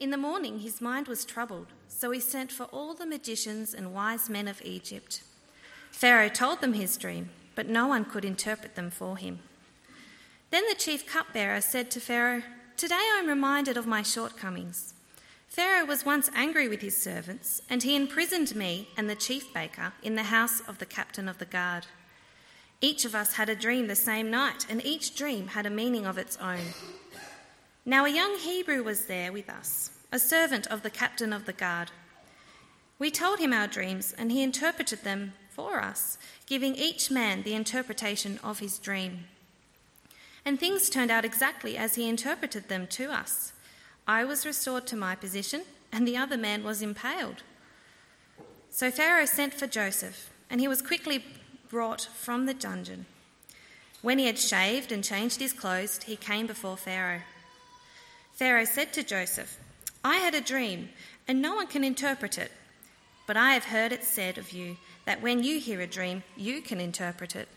In the morning, his mind was troubled, so he sent for all the magicians and wise men of Egypt. Pharaoh told them his dream, but no one could interpret them for him. Then the chief cupbearer said to Pharaoh, Today I am reminded of my shortcomings. Pharaoh was once angry with his servants, and he imprisoned me and the chief baker in the house of the captain of the guard. Each of us had a dream the same night, and each dream had a meaning of its own. Now, a young Hebrew was there with us, a servant of the captain of the guard. We told him our dreams, and he interpreted them for us, giving each man the interpretation of his dream. And things turned out exactly as he interpreted them to us. I was restored to my position, and the other man was impaled. So Pharaoh sent for Joseph, and he was quickly brought from the dungeon. When he had shaved and changed his clothes, he came before Pharaoh. Pharaoh said to Joseph, I had a dream, and no one can interpret it. But I have heard it said of you that when you hear a dream, you can interpret it.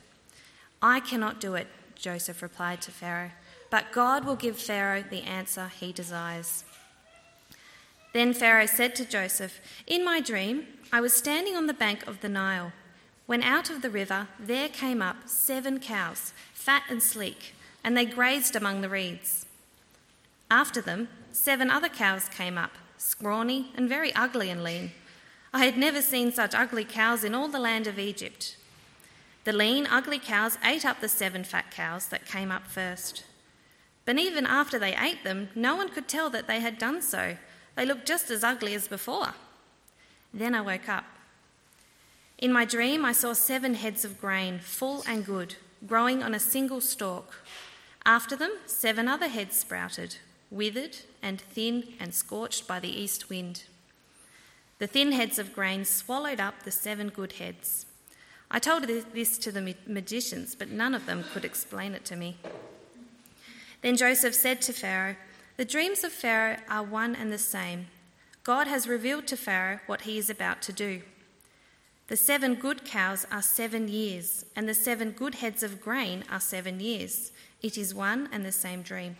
I cannot do it, Joseph replied to Pharaoh, but God will give Pharaoh the answer he desires. Then Pharaoh said to Joseph, In my dream, I was standing on the bank of the Nile, when out of the river there came up seven cows, fat and sleek, and they grazed among the reeds. After them, seven other cows came up, scrawny and very ugly and lean. I had never seen such ugly cows in all the land of Egypt. The lean, ugly cows ate up the seven fat cows that came up first. But even after they ate them, no one could tell that they had done so. They looked just as ugly as before. Then I woke up. In my dream, I saw seven heads of grain, full and good, growing on a single stalk. After them, seven other heads sprouted withered and thin and scorched by the east wind. The thin heads of grain swallowed up the seven good heads. I told this to the magicians, but none of them could explain it to me. Then Joseph said to Pharaoh, The dreams of Pharaoh are one and the same. God has revealed to Pharaoh what he is about to do. The seven good cows are seven years, and the seven good heads of grain are seven years. It is one and the same dream.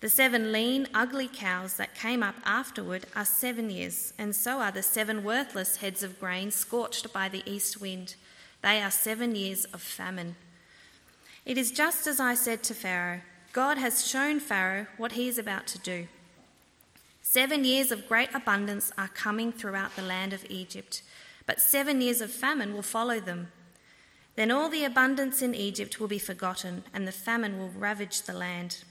The seven lean, ugly cows that came up afterward are seven years, and so are the seven worthless heads of grain scorched by the east wind. They are seven years of famine. It is just as I said to Pharaoh God has shown Pharaoh what he is about to do. Seven years of great abundance are coming throughout the land of Egypt, but seven years of famine will follow them. Then all the abundance in Egypt will be forgotten, and the famine will ravage the land.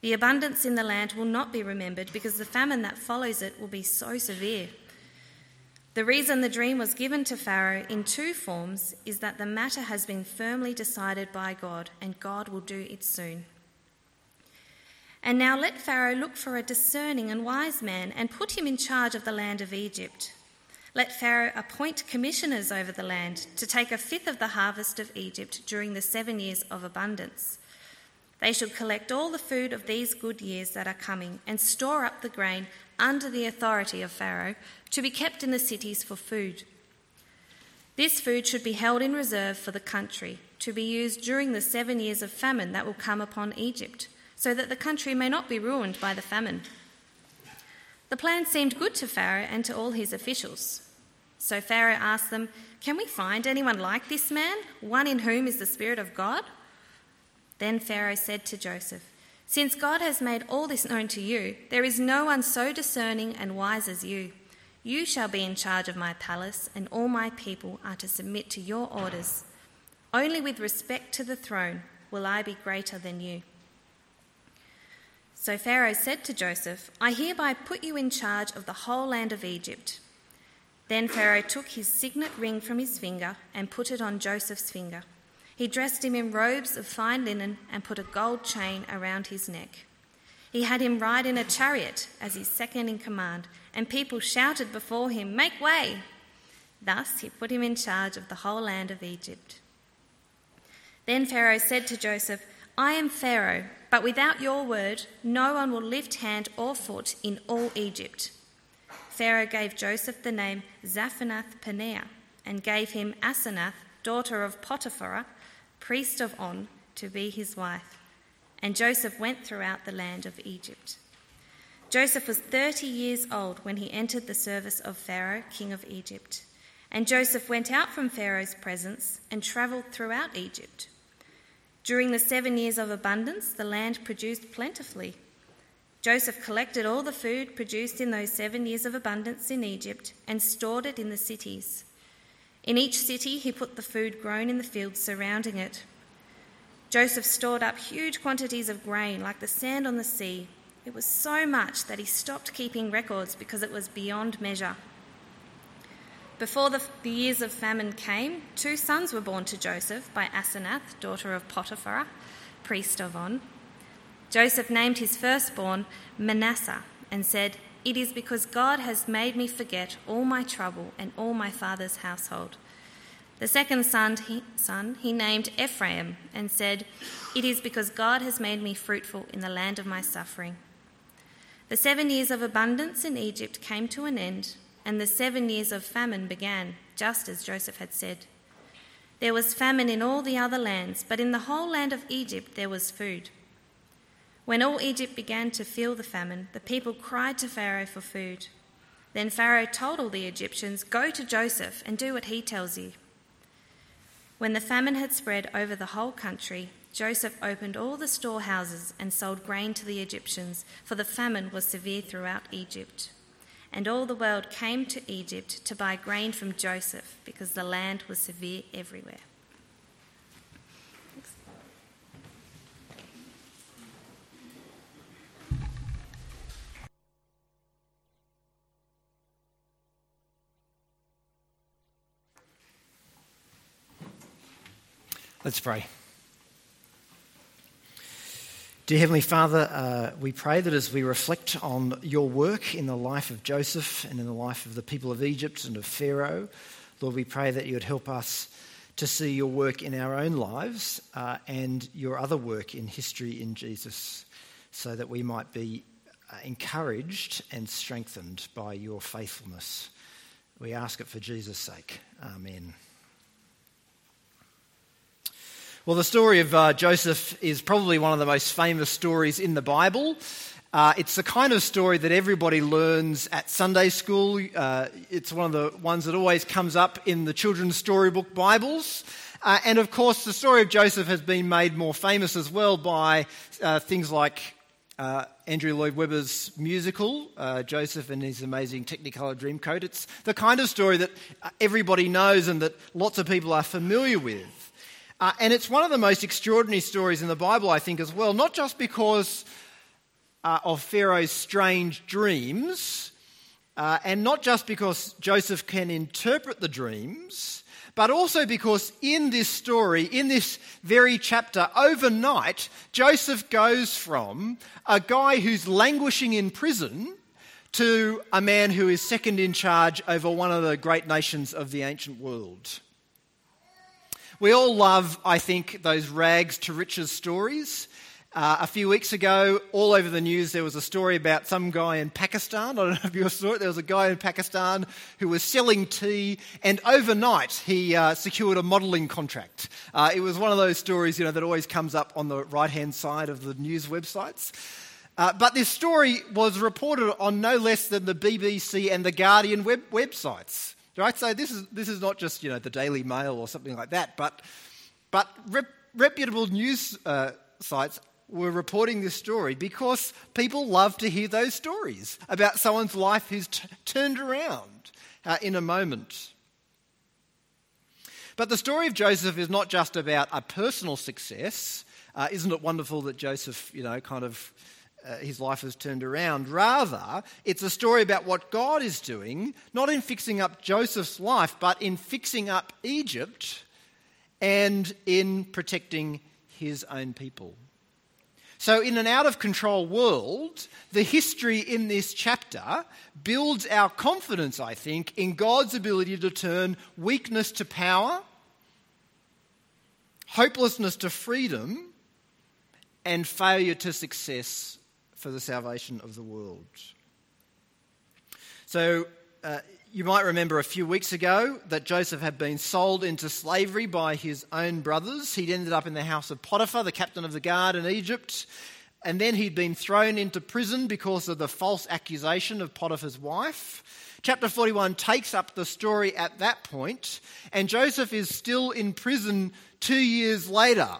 The abundance in the land will not be remembered because the famine that follows it will be so severe. The reason the dream was given to Pharaoh in two forms is that the matter has been firmly decided by God, and God will do it soon. And now let Pharaoh look for a discerning and wise man and put him in charge of the land of Egypt. Let Pharaoh appoint commissioners over the land to take a fifth of the harvest of Egypt during the seven years of abundance. They should collect all the food of these good years that are coming and store up the grain under the authority of Pharaoh to be kept in the cities for food. This food should be held in reserve for the country to be used during the seven years of famine that will come upon Egypt, so that the country may not be ruined by the famine. The plan seemed good to Pharaoh and to all his officials. So Pharaoh asked them, Can we find anyone like this man, one in whom is the Spirit of God? Then Pharaoh said to Joseph, Since God has made all this known to you, there is no one so discerning and wise as you. You shall be in charge of my palace, and all my people are to submit to your orders. Only with respect to the throne will I be greater than you. So Pharaoh said to Joseph, I hereby put you in charge of the whole land of Egypt. Then Pharaoh took his signet ring from his finger and put it on Joseph's finger. He dressed him in robes of fine linen and put a gold chain around his neck. He had him ride in a chariot as his second in command, and people shouted before him, Make way! Thus he put him in charge of the whole land of Egypt. Then Pharaoh said to Joseph, I am Pharaoh, but without your word, no one will lift hand or foot in all Egypt. Pharaoh gave Joseph the name Zaphenath Paneah and gave him Asenath, daughter of Potiphar, priest of On, to be his wife. And Joseph went throughout the land of Egypt. Joseph was 30 years old when he entered the service of Pharaoh, king of Egypt. And Joseph went out from Pharaoh's presence and travelled throughout Egypt. During the seven years of abundance, the land produced plentifully. Joseph collected all the food produced in those seven years of abundance in Egypt and stored it in the cities. In each city, he put the food grown in the fields surrounding it. Joseph stored up huge quantities of grain, like the sand on the sea it was so much that he stopped keeping records because it was beyond measure. Before the, the, years of famine came, two sons were born to Joseph by Asenath, daughter of Potiphar, priest of On. Joseph named his firstborn Manasseh and said, It is because God has made me forget all my trouble and all my father's household. The second son he, son he named Ephraim and said, It is because God has made me fruitful in the land of my suffering. The seven years of abundance in Egypt came to an end, and the seven years of famine began, just as Joseph had said. There was famine in all the other lands, but in the whole land of Egypt there was food. When all Egypt began to feel the famine, the people cried to Pharaoh for food. Then Pharaoh told all the Egyptians, Go to Joseph and do what he tells you. When the famine had spread over the whole country, Joseph opened all the storehouses and sold grain to the Egyptians, for the famine was severe throughout Egypt. And all the world came to Egypt to buy grain from Joseph, because the land was severe everywhere. Let's pray. Dear Heavenly Father, uh, we pray that as we reflect on your work in the life of Joseph and in the life of the people of Egypt and of Pharaoh, Lord, we pray that you would help us to see your work in our own lives uh, and your other work in history in Jesus, so that we might be uh, encouraged and strengthened by your faithfulness. We ask it for Jesus' sake. Amen. Well, the story of uh, Joseph is probably one of the most famous stories in the Bible. Uh, it's the kind of story that everybody learns at Sunday school. Uh, it's one of the ones that always comes up in the children's storybook Bibles. Uh, and of course, the story of Joseph has been made more famous as well by uh, things like uh, Andrew Lloyd Webber's musical, uh, Joseph and His Amazing Technicolor Dreamcoat. It's the kind of story that everybody knows and that lots of people are familiar with. Uh, and it's one of the most extraordinary stories in the Bible, I think, as well, not just because uh, of Pharaoh's strange dreams, uh, and not just because Joseph can interpret the dreams, but also because in this story, in this very chapter, overnight, Joseph goes from a guy who's languishing in prison to a man who is second in charge over one of the great nations of the ancient world. We all love, I think, those rags to riches stories. Uh, a few weeks ago, all over the news, there was a story about some guy in Pakistan. I don't know if you saw it. There was a guy in Pakistan who was selling tea, and overnight he uh, secured a modelling contract. Uh, it was one of those stories, you know, that always comes up on the right-hand side of the news websites. Uh, but this story was reported on no less than the BBC and the Guardian web- websites. Right? So this is, this is not just, you know, the Daily Mail or something like that, but, but rep- reputable news uh, sites were reporting this story because people love to hear those stories about someone's life who's t- turned around uh, in a moment. But the story of Joseph is not just about a personal success. Uh, isn't it wonderful that Joseph, you know, kind of uh, his life has turned around. Rather, it's a story about what God is doing, not in fixing up Joseph's life, but in fixing up Egypt and in protecting his own people. So, in an out of control world, the history in this chapter builds our confidence, I think, in God's ability to turn weakness to power, hopelessness to freedom, and failure to success for the salvation of the world. So, uh, you might remember a few weeks ago that Joseph had been sold into slavery by his own brothers. He'd ended up in the house of Potiphar, the captain of the guard in Egypt. and then he'd been thrown into prison because of the false accusation of Potiphar's wife. Chapter 41 takes up the story at that point, and Joseph is still in prison two years later.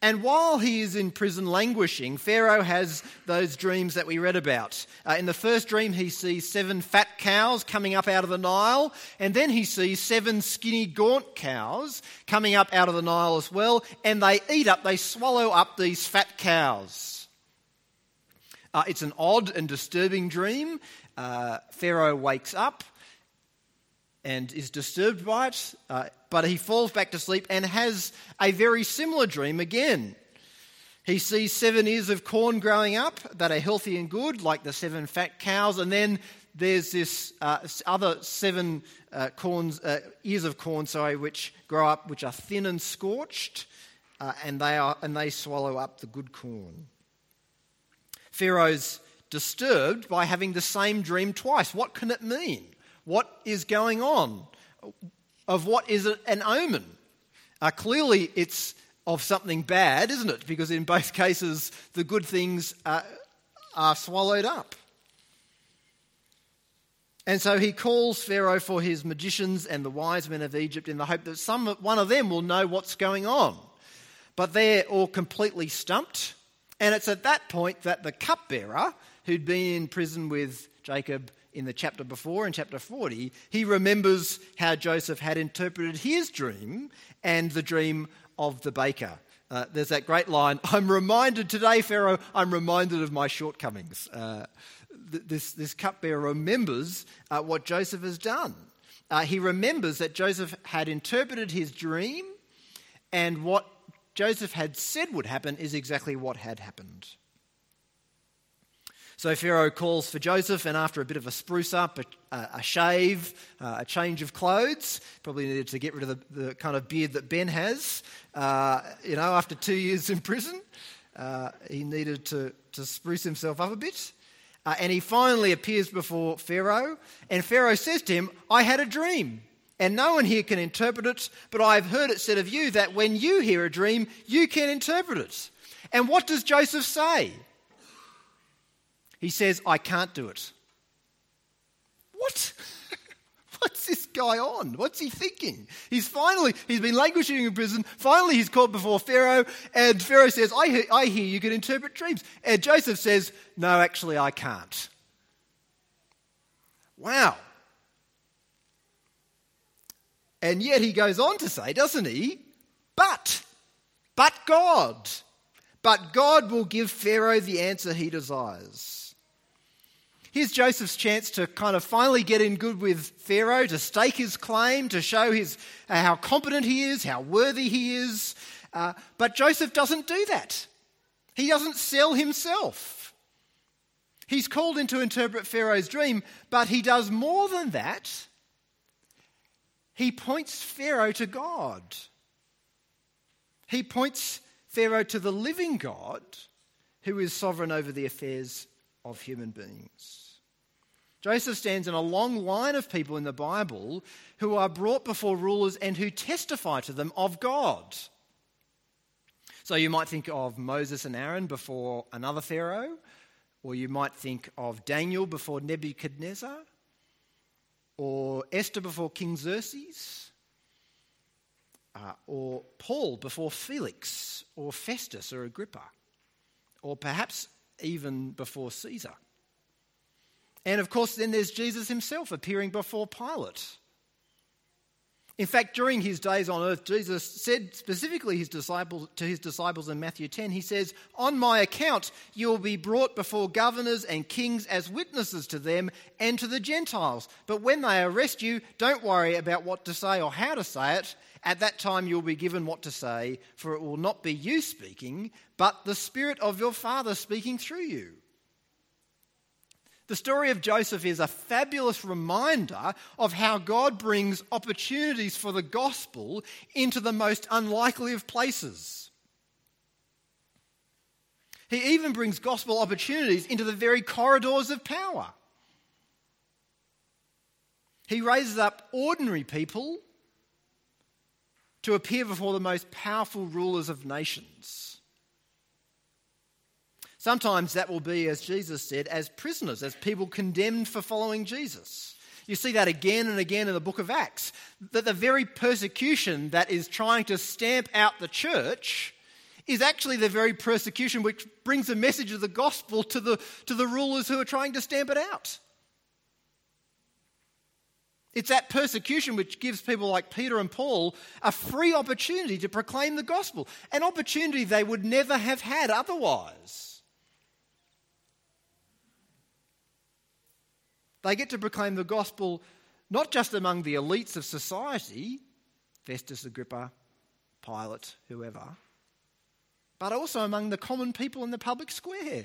And while he is in prison languishing, Pharaoh has those dreams that we read about. Uh, in the first dream, he sees seven fat cows coming up out of the Nile, and then he sees seven skinny, gaunt cows coming up out of the Nile as well, and they eat up, they swallow up these fat cows. Uh, it's an odd and disturbing dream. Uh, Pharaoh wakes up and is disturbed by it, uh, but he falls back to sleep and has a very similar dream again. He sees seven ears of corn growing up that are healthy and good, like the seven fat cows, and then there's this uh, other seven uh, corns, uh, ears of corn, sorry, which grow up, which are thin and scorched, uh, and they are and they swallow up the good corn. Pharaoh's disturbed by having the same dream twice. What can it mean? What is going on? Of what is an omen? Uh, clearly, it's of something bad, isn't it? Because in both cases, the good things are, are swallowed up. And so he calls Pharaoh for his magicians and the wise men of Egypt in the hope that some, one of them will know what's going on. But they're all completely stumped. And it's at that point that the cupbearer, who'd been in prison with Jacob in the chapter before, in chapter 40, he remembers how Joseph had interpreted his dream and the dream of the baker. Uh, there's that great line I'm reminded today, Pharaoh, I'm reminded of my shortcomings. Uh, th- this, this cupbearer remembers uh, what Joseph has done. Uh, he remembers that Joseph had interpreted his dream, and what Joseph had said would happen is exactly what had happened. So Pharaoh calls for Joseph, and after a bit of a spruce up, a, a shave, uh, a change of clothes, probably needed to get rid of the, the kind of beard that Ben has. Uh, you know, after two years in prison, uh, he needed to, to spruce himself up a bit. Uh, and he finally appears before Pharaoh, and Pharaoh says to him, I had a dream. And no one here can interpret it, but I have heard it said of you that when you hear a dream, you can interpret it. And what does Joseph say? He says, I can't do it. What? What's this guy on? What's he thinking? He's finally, he's been languishing in prison. Finally, he's called before Pharaoh, and Pharaoh says, I hear, I hear you can interpret dreams. And Joseph says, No, actually, I can't. Wow. And yet he goes on to say, doesn't he? But, but God. But God will give Pharaoh the answer he desires. Here's Joseph's chance to kind of finally get in good with Pharaoh, to stake his claim, to show his, uh, how competent he is, how worthy he is. Uh, but Joseph doesn't do that. He doesn't sell himself. He's called in to interpret Pharaoh's dream, but he does more than that. He points Pharaoh to God. He points Pharaoh to the living God who is sovereign over the affairs of human beings. Joseph stands in a long line of people in the Bible who are brought before rulers and who testify to them of God. So you might think of Moses and Aaron before another Pharaoh, or you might think of Daniel before Nebuchadnezzar, or Esther before King Xerxes, uh, or Paul before Felix, or Festus or Agrippa, or perhaps even before Caesar. And of course, then there's Jesus himself appearing before Pilate. In fact, during his days on earth, Jesus said specifically his disciples, to his disciples in Matthew 10, he says, On my account, you will be brought before governors and kings as witnesses to them and to the Gentiles. But when they arrest you, don't worry about what to say or how to say it. At that time, you'll be given what to say, for it will not be you speaking, but the Spirit of your Father speaking through you. The story of Joseph is a fabulous reminder of how God brings opportunities for the gospel into the most unlikely of places. He even brings gospel opportunities into the very corridors of power. He raises up ordinary people to appear before the most powerful rulers of nations. Sometimes that will be, as Jesus said, as prisoners, as people condemned for following Jesus. You see that again and again in the book of Acts. That the very persecution that is trying to stamp out the church is actually the very persecution which brings the message of the gospel to the, to the rulers who are trying to stamp it out. It's that persecution which gives people like Peter and Paul a free opportunity to proclaim the gospel, an opportunity they would never have had otherwise. They get to proclaim the gospel not just among the elites of society, Festus, Agrippa, Pilate, whoever, but also among the common people in the public square.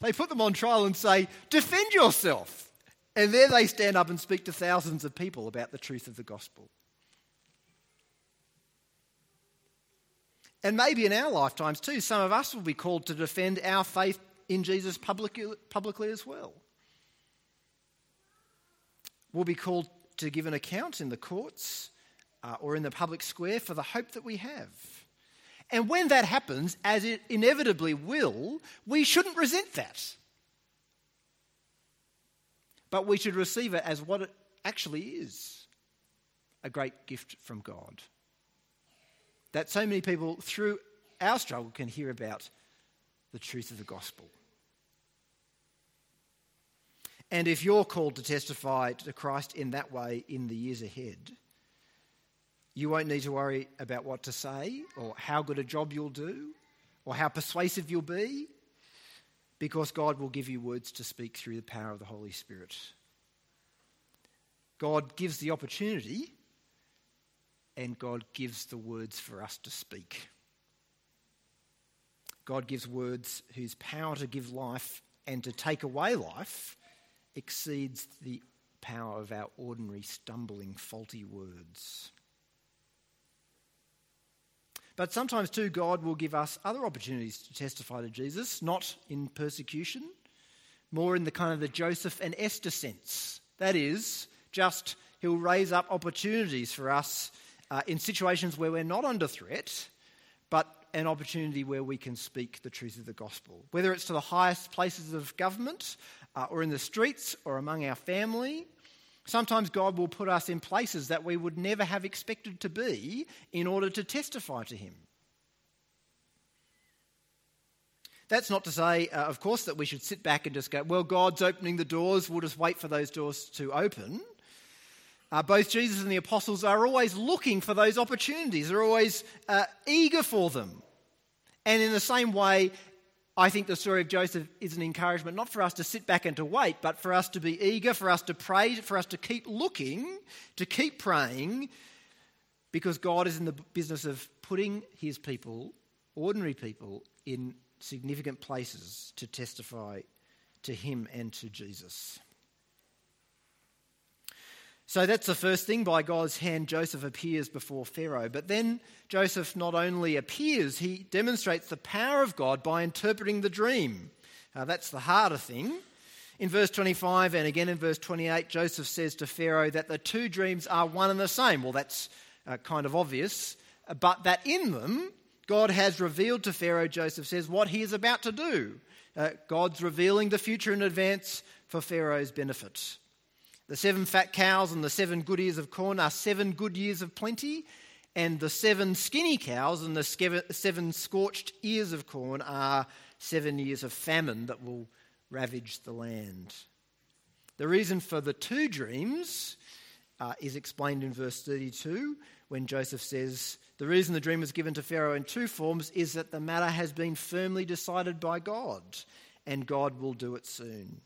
They put them on trial and say, Defend yourself. And there they stand up and speak to thousands of people about the truth of the gospel. And maybe in our lifetimes too, some of us will be called to defend our faith in Jesus publicly, publicly as well. We'll be called to give an account in the courts uh, or in the public square for the hope that we have. And when that happens, as it inevitably will, we shouldn't resent that. But we should receive it as what it actually is a great gift from God. That so many people through our struggle can hear about the truth of the gospel. And if you're called to testify to Christ in that way in the years ahead, you won't need to worry about what to say or how good a job you'll do or how persuasive you'll be because God will give you words to speak through the power of the Holy Spirit. God gives the opportunity and God gives the words for us to speak. God gives words whose power to give life and to take away life exceeds the power of our ordinary stumbling, faulty words. But sometimes, too, God will give us other opportunities to testify to Jesus, not in persecution, more in the kind of the Joseph and Esther sense. That is, just he'll raise up opportunities for us uh, in situations where we're not under threat, but an opportunity where we can speak the truth of the gospel. Whether it's to the highest places of government, uh, or in the streets, or among our family, Sometimes God will put us in places that we would never have expected to be in order to testify to Him. That's not to say, uh, of course, that we should sit back and just go, well, God's opening the doors, we'll just wait for those doors to open. Uh, both Jesus and the apostles are always looking for those opportunities, they're always uh, eager for them. And in the same way, I think the story of Joseph is an encouragement not for us to sit back and to wait, but for us to be eager, for us to pray, for us to keep looking, to keep praying, because God is in the business of putting his people, ordinary people, in significant places to testify to him and to Jesus. So that's the first thing. By God's hand, Joseph appears before Pharaoh. But then Joseph not only appears, he demonstrates the power of God by interpreting the dream. Uh, that's the harder thing. In verse 25 and again in verse 28, Joseph says to Pharaoh that the two dreams are one and the same. Well, that's uh, kind of obvious. But that in them, God has revealed to Pharaoh, Joseph says, what he is about to do. Uh, God's revealing the future in advance for Pharaoh's benefit. The seven fat cows and the seven good ears of corn are seven good years of plenty, and the seven skinny cows and the seven scorched ears of corn are seven years of famine that will ravage the land. The reason for the two dreams uh, is explained in verse 32 when Joseph says, The reason the dream was given to Pharaoh in two forms is that the matter has been firmly decided by God, and God will do it soon.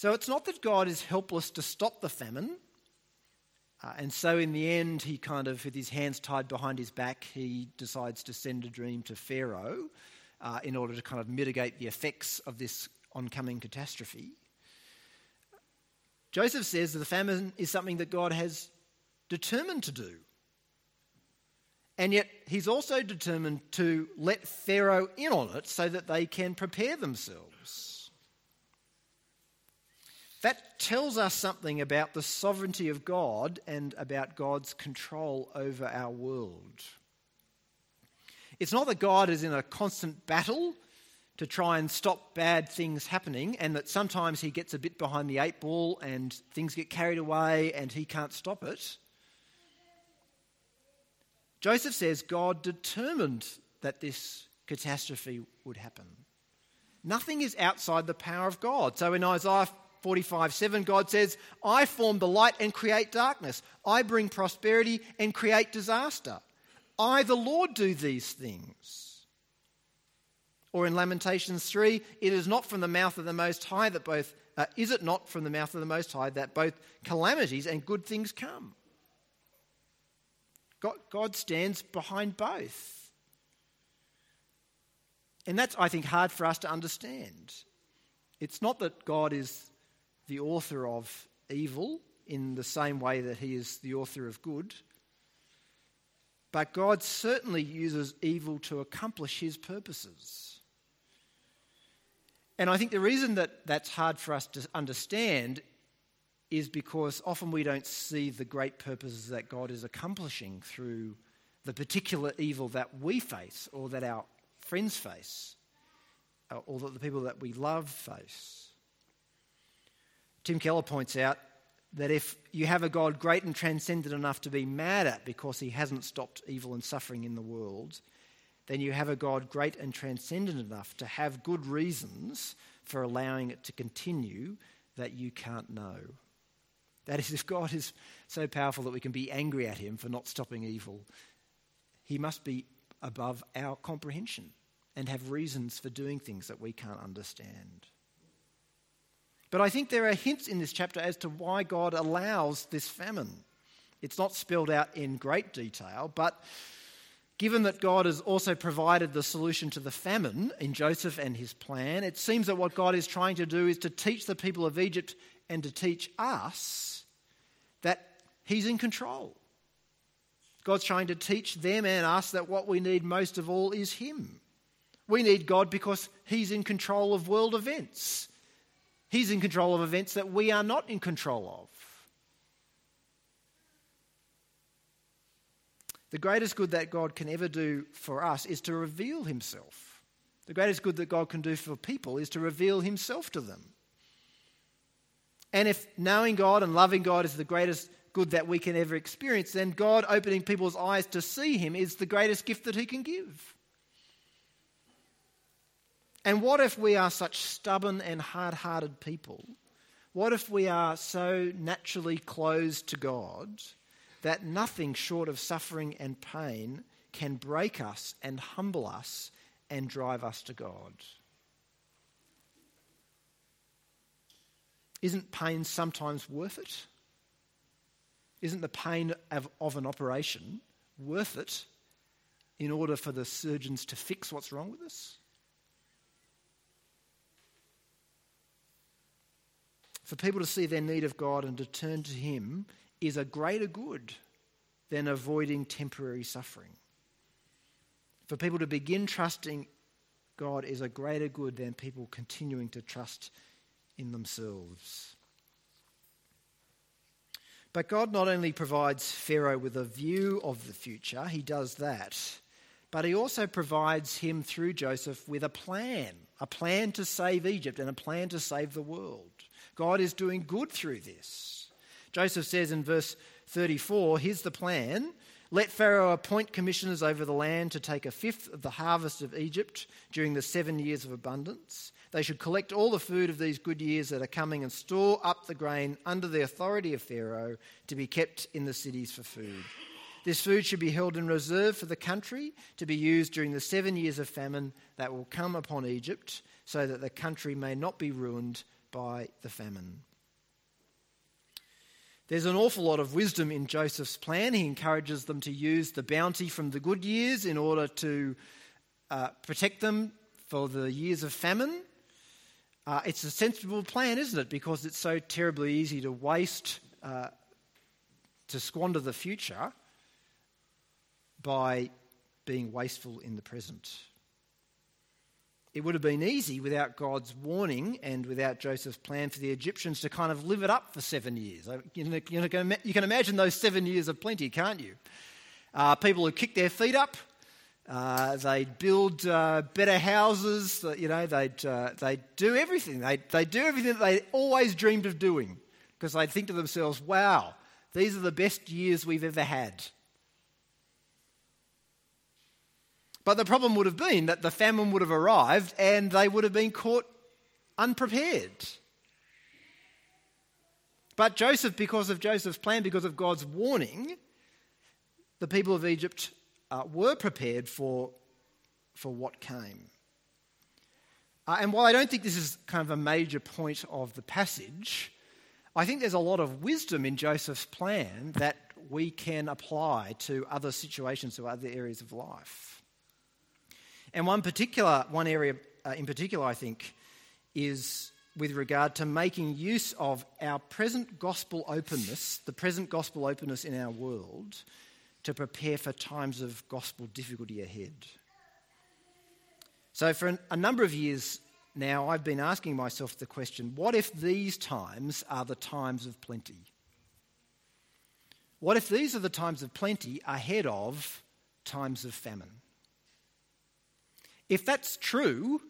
So it's not that God is helpless to stop the famine. Uh, and so, in the end, he kind of, with his hands tied behind his back, he decides to send a dream to Pharaoh uh, in order to kind of mitigate the effects of this oncoming catastrophe. Joseph says that the famine is something that God has determined to do. And yet, he's also determined to let Pharaoh in on it so that they can prepare themselves. That tells us something about the sovereignty of God and about God's control over our world. It's not that God is in a constant battle to try and stop bad things happening, and that sometimes he gets a bit behind the eight ball and things get carried away and he can't stop it. Joseph says God determined that this catastrophe would happen. Nothing is outside the power of God. So in Isaiah 45 7, God says, I form the light and create darkness. I bring prosperity and create disaster. I, the Lord, do these things. Or in Lamentations 3, it is not from the mouth of the Most High that both, uh, is it not from the mouth of the Most High that both calamities and good things come? God, God stands behind both. And that's, I think, hard for us to understand. It's not that God is the author of evil in the same way that he is the author of good. But God certainly uses evil to accomplish his purposes. And I think the reason that that's hard for us to understand is because often we don't see the great purposes that God is accomplishing through the particular evil that we face or that our friends face uh, or that the people that we love face. Tim Keller points out that if you have a God great and transcendent enough to be mad at because he hasn't stopped evil and suffering in the world, then you have a God great and transcendent enough to have good reasons for allowing it to continue that you can't know. That is, if God is so powerful that we can be angry at him for not stopping evil, he must be above our comprehension and have reasons for doing things that we can't understand. But I think there are hints in this chapter as to why God allows this famine. It's not spelled out in great detail, but Given that God has also provided the solution to the famine in Joseph and his plan, it seems that what God is trying to do is to teach the people of Egypt and to teach us that He's in control. God's trying to teach them and us that what we need most of all is Him. We need God because He's in control of world events. He's in control of events that we are not in control of. The greatest good that God can ever do for us is to reveal himself. The greatest good that God can do for people is to reveal himself to them. And if knowing God and loving God is the greatest good that we can ever experience, then God opening people's eyes to see him is the greatest gift that he can give. And what if we are such stubborn and hard hearted people? What if we are so naturally closed to God that nothing short of suffering and pain can break us and humble us and drive us to God. Isn't pain sometimes worth it? Isn't the pain of, of, an operation worth it in order for the surgeons to fix what's wrong with us? For people to see their need of God and to turn to Him is a greater good than avoiding temporary suffering. For people to begin trusting God is a greater good than people continuing to trust in themselves. But God not only provides Pharaoh with a view of the future, he does that, but he also provides him through Joseph with a plan, a plan to save Egypt and a plan to save the world. God is doing good through this. Joseph says in verse 34 here's the plan. Let Pharaoh appoint commissioners over the land to take a fifth of the harvest of Egypt during the seven years of abundance. They should collect all the food of these good years that are coming and store up the grain under the authority of Pharaoh to be kept in the cities for food. This food should be held in reserve for the country to be used during the seven years of famine that will come upon Egypt, so that the country may not be ruined by the famine. There's an awful lot of wisdom in Joseph's plan. He encourages them to use the bounty from the good years in order to uh, protect them for the years of famine. Uh, it's a sensible plan, isn't it? Because it's so terribly easy to waste, uh, to squander the future by being wasteful in the present. It would have been easy without God's warning and without Joseph's plan for the Egyptians to kind of live it up for seven years. You, can imagine those seven years of plenty, can't you? Uh, people who kick their feet up, Uh, they'd build uh, better houses. You know, they'd, uh, they'd do everything. They'd, they'd do everything that they always dreamed of doing because they'd think to themselves, wow, these are the best years we've ever had. But the problem would have been that the famine would have arrived and they would have been caught unprepared. But Joseph, because of Joseph's plan, because of God's warning, the people of Egypt uh, were prepared for, for what came. Uh, and while I don't think this is kind of a major point of the passage, I think there's a lot of wisdom in Joseph's plan that we can apply to other situations or other areas of life. And one particular, one area uh, in particular, I think, is with regard to making use of our present gospel openness, the present gospel openness in our world, to prepare for times of gospel difficulty ahead. So, for a number of years now, I've been asking myself the question what if these times are the times of plenty? What if these are the times of plenty ahead of times of famine? If that's true,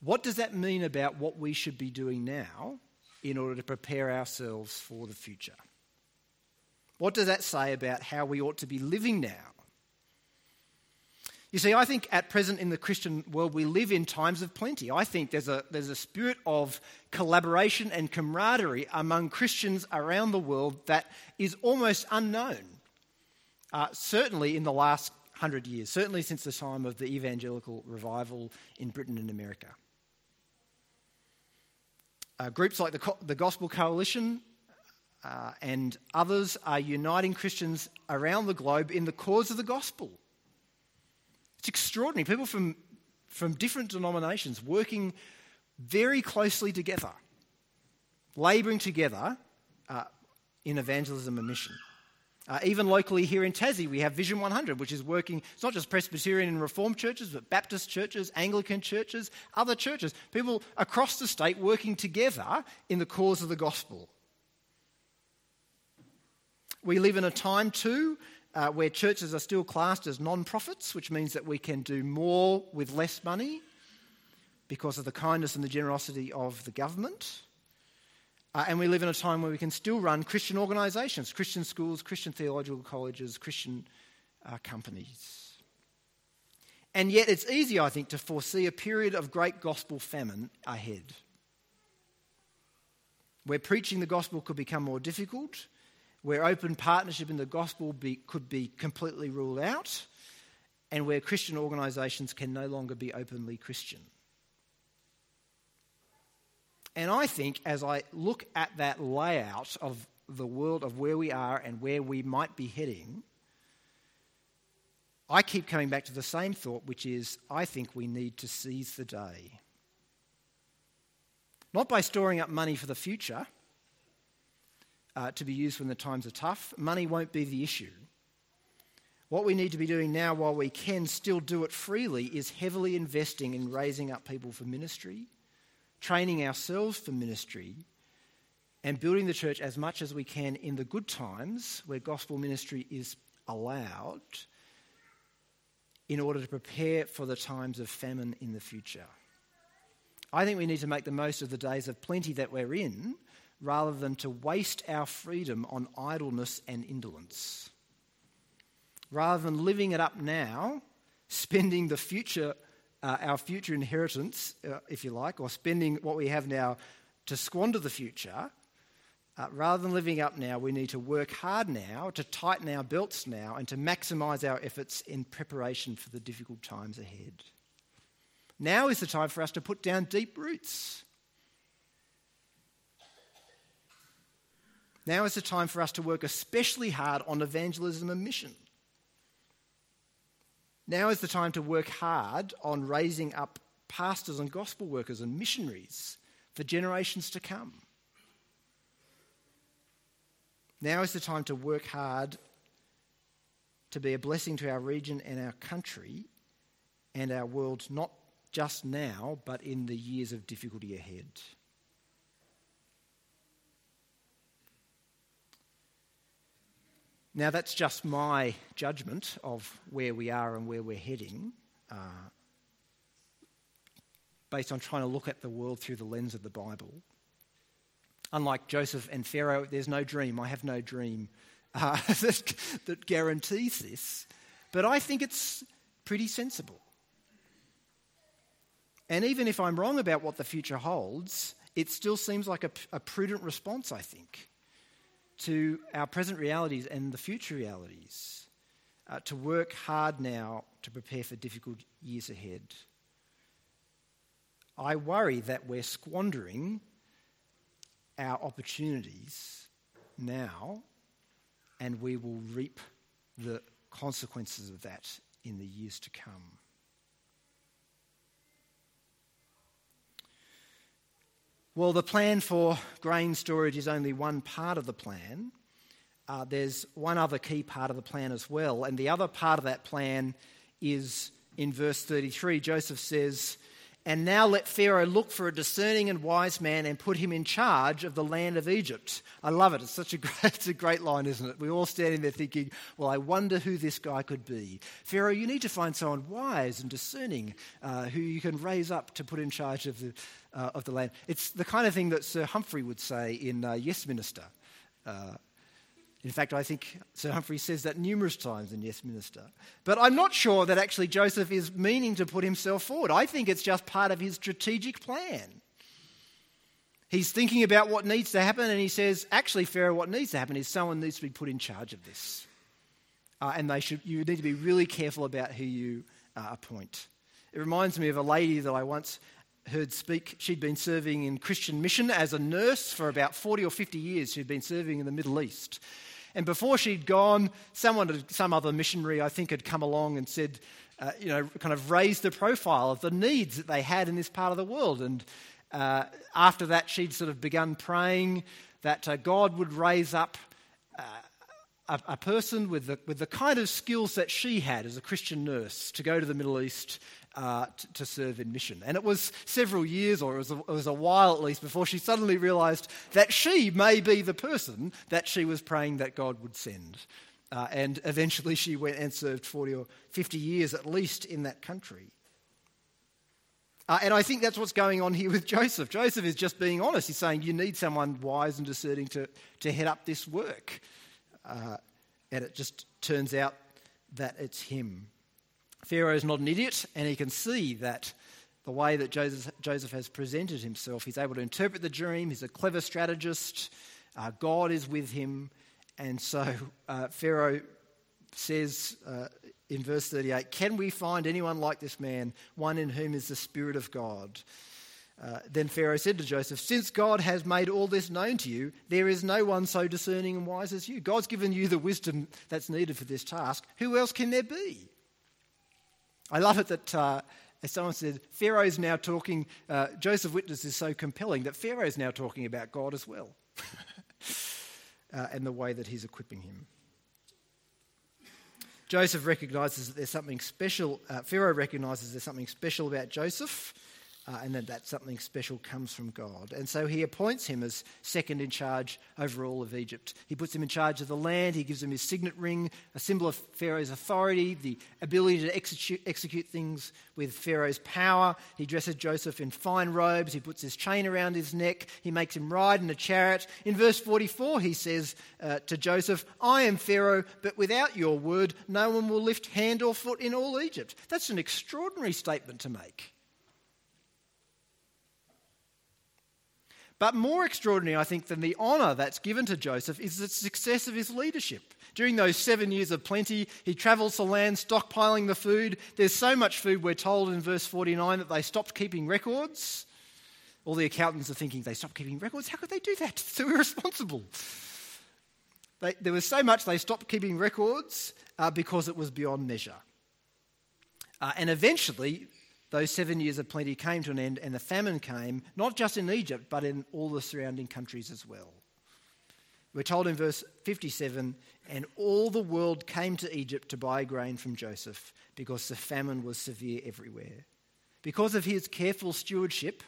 what does that mean about what we should be doing now in order to prepare ourselves for the future? What does that say about how we ought to be living now? You see, I think at present in the Christian world, we live in times of plenty. I think there's a, there's a spirit of collaboration and camaraderie among Christians around the world that is almost unknown. Uh, certainly in the last hundred years, certainly since the time of the evangelical revival in Britain and America. Uh, groups like the, Co- the Gospel Coalition uh, and others are uniting Christians around the globe in the cause of the gospel. It's extraordinary. People from, from different denominations working very closely together, labouring together uh, in evangelism and mission. Uh, even locally here in Tassie, we have Vision 100, which is working, it's not just Presbyterian and Reformed churches, but Baptist churches, Anglican churches, other churches, people across the state working together in the cause of the gospel. We live in a time too uh, where churches are still classed as non profits, which means that we can do more with less money because of the kindness and the generosity of the government. Uh, and we live in a time where we can still run Christian organisations, Christian schools, Christian theological colleges, Christian uh, companies. And yet, it's easy, I think, to foresee a period of great gospel famine ahead, where preaching the gospel could become more difficult, where open partnership in the gospel be, could be completely ruled out, and where Christian organisations can no longer be openly Christian. And I think as I look at that layout of the world of where we are and where we might be heading, I keep coming back to the same thought, which is I think we need to seize the day. Not by storing up money for the future, uh, to be used when the times are tough. Money won't be the issue. What we need to be doing now, while we can still do it freely, is heavily investing in raising up people for ministry, training ourselves for ministry, and building the church as much as we can in the good times where gospel ministry is allowed in order to prepare for the times of famine in the future. I think we need to make the most of the days of plenty that we're in rather than to waste our freedom on idleness and indolence. Rather than living it up now, spending the future, uh, our future inheritance, uh, if you like, or spending what we have now to squander the future, uh, rather than living up now, we need to work hard now, to tighten our belts now, and to maximize our efforts in preparation for the difficult times ahead. Now is the time for us to put down deep roots Now is the time for us to work especially hard on evangelism and mission. Now is the time to work hard on raising up pastors and gospel workers and missionaries for generations to come. Now is the time to work hard to be a blessing to our region and our country and our world, not just now, but in the years of difficulty ahead. Now, that's just my judgment of where we are and where we're heading, uh, based on trying to look at the world through the lens of the Bible. Unlike Joseph and Pharaoh, there's no dream. I have no dream uh, that, that guarantees this. But I think it's pretty sensible. And even if I'm wrong about what the future holds, it still seems like a, a prudent response, I think to our present realities and the future realities, uh, to work hard now to prepare for difficult years ahead. I worry that we're squandering our opportunities now, and we will reap the consequences of that in the years to come. Well, the plan for grain storage is only one part of the plan. Uh, there's one other key part of the plan as well, and the other part of that plan is in verse 33. Joseph says, and now let Pharaoh look for a discerning and wise man and put him in charge of the land of Egypt. I love it. It's such a great, it's a great line, isn't it? We're all standing there thinking, well, I wonder who this guy could be. Pharaoh, you need to find someone wise and discerning uh, who you can raise up to put in charge of the, uh, of the land. It's the kind of thing that Sir Humphrey would say in uh, Yes Minister. In fact, I think Sir Humphrey says that numerous times in Yes Minister. But I'm not sure that actually Joseph is meaning to put himself forward. I think it's just part of his strategic plan. He's thinking about what needs to happen, and he says, actually, Pharaoh, what needs to happen is someone needs to be put in charge of this. Uh, and they should, you need to be really careful about who you uh, appoint. It reminds me of a lady that I once heard speak. She'd been serving in Christian mission as a nurse for about 40 or 50 years. She'd been serving in the Middle East. And before she'd gone, someone, some other missionary, I think, had come along and said, uh, you know, kind of raised the profile of the needs that they had in this part of the world. And uh, after that, she'd sort of begun praying that uh, God would raise up uh, a, a, person with the, with the kind of skills that she had as a Christian nurse to go to the Middle East uh, t- to serve in mission. And it was several years, or it was, a, it was a while at least, before she suddenly realized that she may be the person that she was praying that God would send. Uh, and eventually she went and served 40 or 50 years at least in that country. Uh, and I think that's what's going on here with Joseph. Joseph is just being honest. He's saying, You need someone wise and discerning to, to head up this work. Uh, and it just turns out that it's him. Pharaoh is not an idiot, and he can see that the way that Joseph, Joseph has presented himself, he's able to interpret the dream, he's a clever strategist, uh, God is with him, and so uh, Pharaoh says uh, in verse 38 Can we find anyone like this man, one in whom is the Spirit of God? Uh, then Pharaoh said to Joseph, Since God has made all this known to you, there is no one so discerning and wise as you. God's given you the wisdom that's needed for this task. Who else can there be? I love it that, uh, as someone said, Pharaoh's now talking, uh, Joseph Witness is so compelling that Pharaoh's now talking about God as well uh, and the way that he's equipping him. Joseph recognizes that there's something special, uh, Pharaoh recognizes there's something special about Joseph uh, and that, that something special comes from God. And so he appoints him as second in charge over all of Egypt. He puts him in charge of the land, he gives him his signet ring, a symbol of Pharaoh's authority, the ability to execute, execute things with Pharaoh's power. He dresses Joseph in fine robes, he puts his chain around his neck, he makes him ride in a chariot. In verse 44, he says uh, to Joseph, I am Pharaoh, but without your word, no one will lift hand or foot in all Egypt. That's an extraordinary statement to make. But more extraordinary, I think, than the honour that's given to Joseph is the success of his leadership. During those seven years of plenty, he travels the land stockpiling the food. There's so much food, we're told in verse 49, that they stopped keeping records. All the accountants are thinking, they stopped keeping records? How could they do that? It's so irresponsible. They, there was so much they stopped keeping records uh, because it was beyond measure. Uh, and eventually, those seven years of plenty came to an end and the famine came, not just in Egypt, but in all the surrounding countries as well. We're told in verse 57 and all the world came to Egypt to buy grain from Joseph because the famine was severe everywhere. Because of his careful stewardship,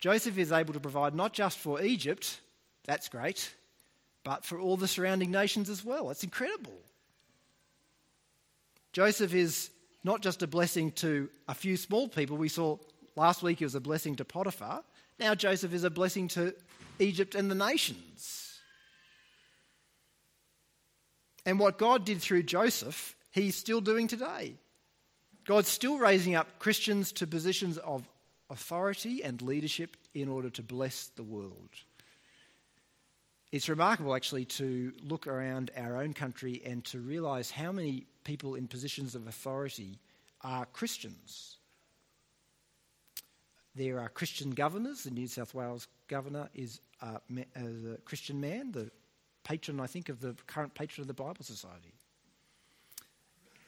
Joseph is able to provide not just for Egypt, that's great, but for all the surrounding nations as well. It's incredible. Joseph is not just a blessing to a few small people. We saw last week he was a blessing to Potiphar. Now Joseph is a blessing to Egypt and the nations. And what God did through Joseph, he's still doing today. God's still raising up Christians to positions of authority and leadership in order to bless the world. It's remarkable, actually, to look around our own country and to realise how many people in positions of authority are Christians. There are Christian governors. The New South Wales governor is a, a Christian man, the patron, I think, of the current patron of the Bible Society.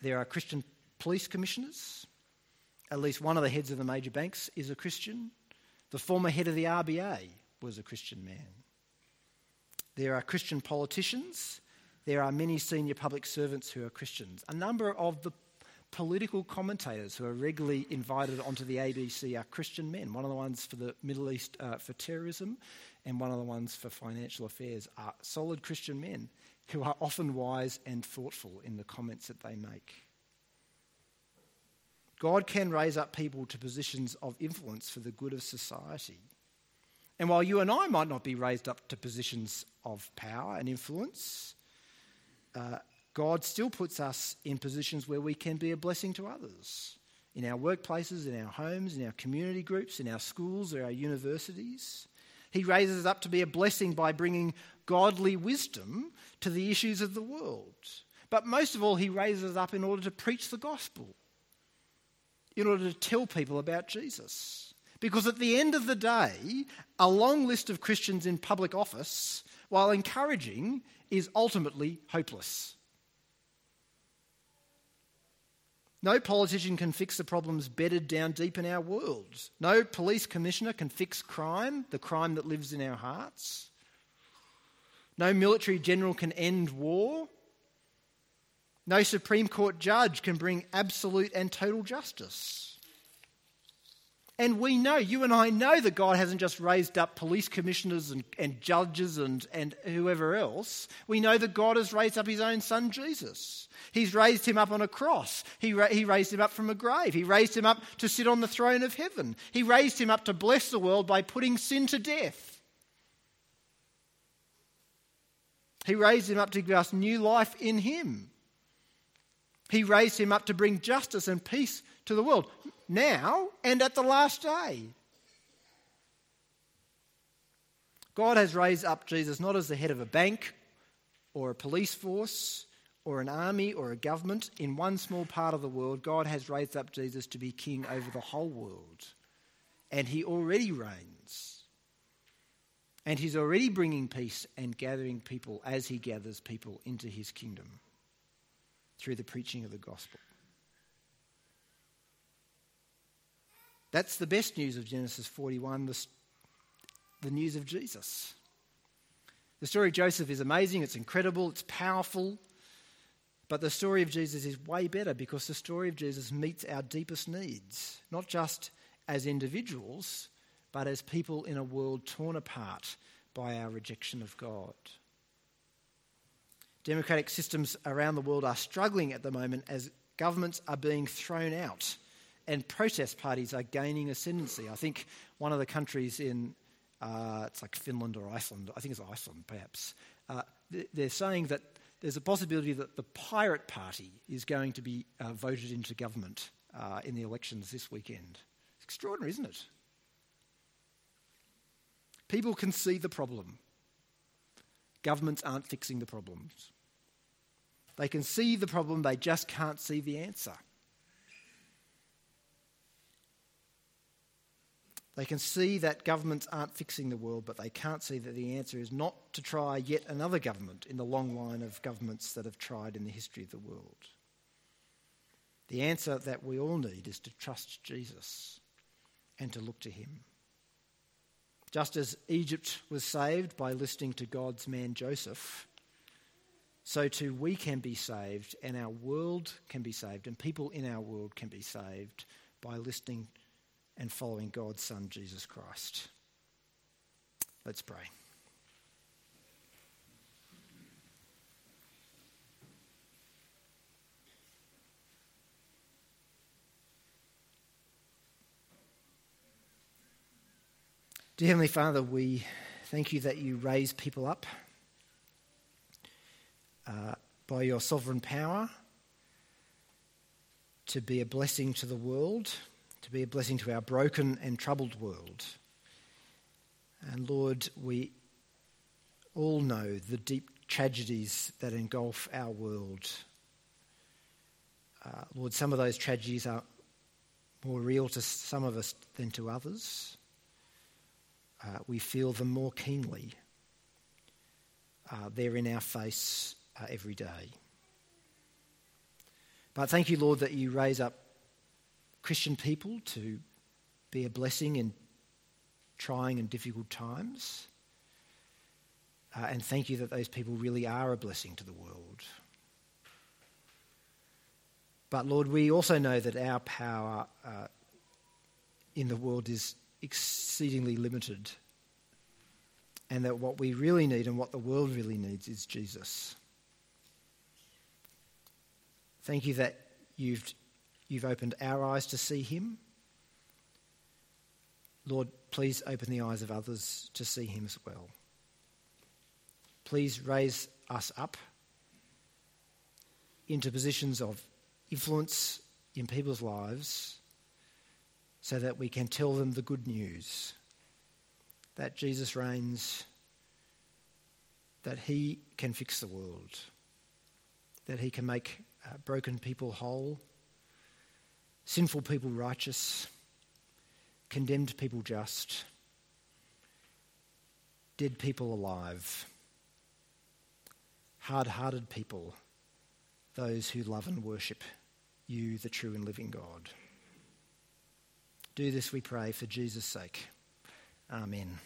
There are Christian police commissioners. At least one of the heads of the major banks is a Christian. The former head of the RBA was a Christian man. There are Christian politicians. There are many senior public servants who are Christians. A number of the political commentators who are regularly invited onto the ABC are Christian men. One of the ones for the Middle East uh, for terrorism, and one of the ones for financial affairs are solid Christian men who are often wise and thoughtful in the comments that they make. God can raise up people to positions of influence for the good of society. And while you and I might not be raised up to positions of power and influence, uh, God still puts us in positions where we can be a blessing to others in our workplaces, in our homes, in our community groups, in our schools or our universities. He raises us up to be a blessing by bringing godly wisdom to the issues of the world. But most of all, He raises us up in order to preach the gospel, in order to tell people about Jesus. Because at the end of the day, a long list of Christians in public office, while encouraging, is ultimately hopeless. No politician can fix the problems bedded down deep in our world. No police commissioner can fix crime, the crime that lives in our hearts. No military general can end war. No Supreme Court judge can bring absolute and total justice. And we know, you and I know that God hasn't just raised up police commissioners and, and judges and, and whoever else. We know that God has raised up his own son, Jesus. He's raised him up on a cross. He, ra- he raised him up from a grave. He raised him up to sit on the throne of heaven. He raised him up to bless the world by putting sin to death. He raised him up to give us new life in him. He raised him up to bring justice and peace to the world now and at the last day. God has raised up Jesus not as the head of a bank or a police force or an army or a government in one small part of the world. God has raised up Jesus to be king over the whole world. And he already reigns. And he's already bringing peace and gathering people as he gathers people into his kingdom through the preaching of the gospel. That's the best news of Genesis 41, the, the news of Jesus. The story of Joseph is amazing, it's incredible, it's powerful. But the story of Jesus is way better because the story of Jesus meets our deepest needs, not just as individuals, but as people in a world torn apart by our rejection of God. Democratic systems around the world are struggling at the moment as governments are being thrown out and protest parties are gaining ascendancy. I think one of the countries in, uh, it's like Finland or Iceland, I think it's Iceland perhaps, uh, they're saying that there's a possibility that the Pirate Party is going to be uh, voted into government uh, in the elections this weekend. It's extraordinary, isn't it? People can see the problem. Governments aren't fixing the problems. They can see the problem, they just can't see the answer. They can see that governments aren't fixing the world, but they can't see that the answer is not to try yet another government in the long line of governments that have tried in the history of the world. The answer that we all need is to trust Jesus and to look to him. Just as Egypt was saved by listening to God's man Joseph, so too we can be saved, and our world can be saved, and people in our world can be saved by listening and following God's Son, Jesus Christ. Let's pray. Dear Heavenly Father, we thank you that you raise people up uh, by your sovereign power to be a blessing to the world, to be a blessing to our broken and troubled world. And Lord, we all know the deep tragedies that engulf our world. Uh, Lord, some of those tragedies are more real to some of us than to others. Uh, we feel them more keenly. Uh, they're in our face uh, every day. But thank you, Lord, that you raise up Christian people to be a blessing in trying and difficult times. Uh, and thank you that those people really are a blessing to the world. But Lord, we also know that our power uh, in the world is exceedingly limited. And that what we really need and what the world really needs is Jesus. Thank you that you've, you've opened our eyes to see him. Lord, please open the eyes of others to see him as well. Please raise us up into positions of influence in people's lives so that we can tell them the good news that Jesus reigns, that he can fix the world, that he can make uh, broken people whole, sinful people righteous, condemned people just, dead people alive hard hearted people, those who love and worship you, the true and living God. Do this, we pray, for Jesus' sake. Amen.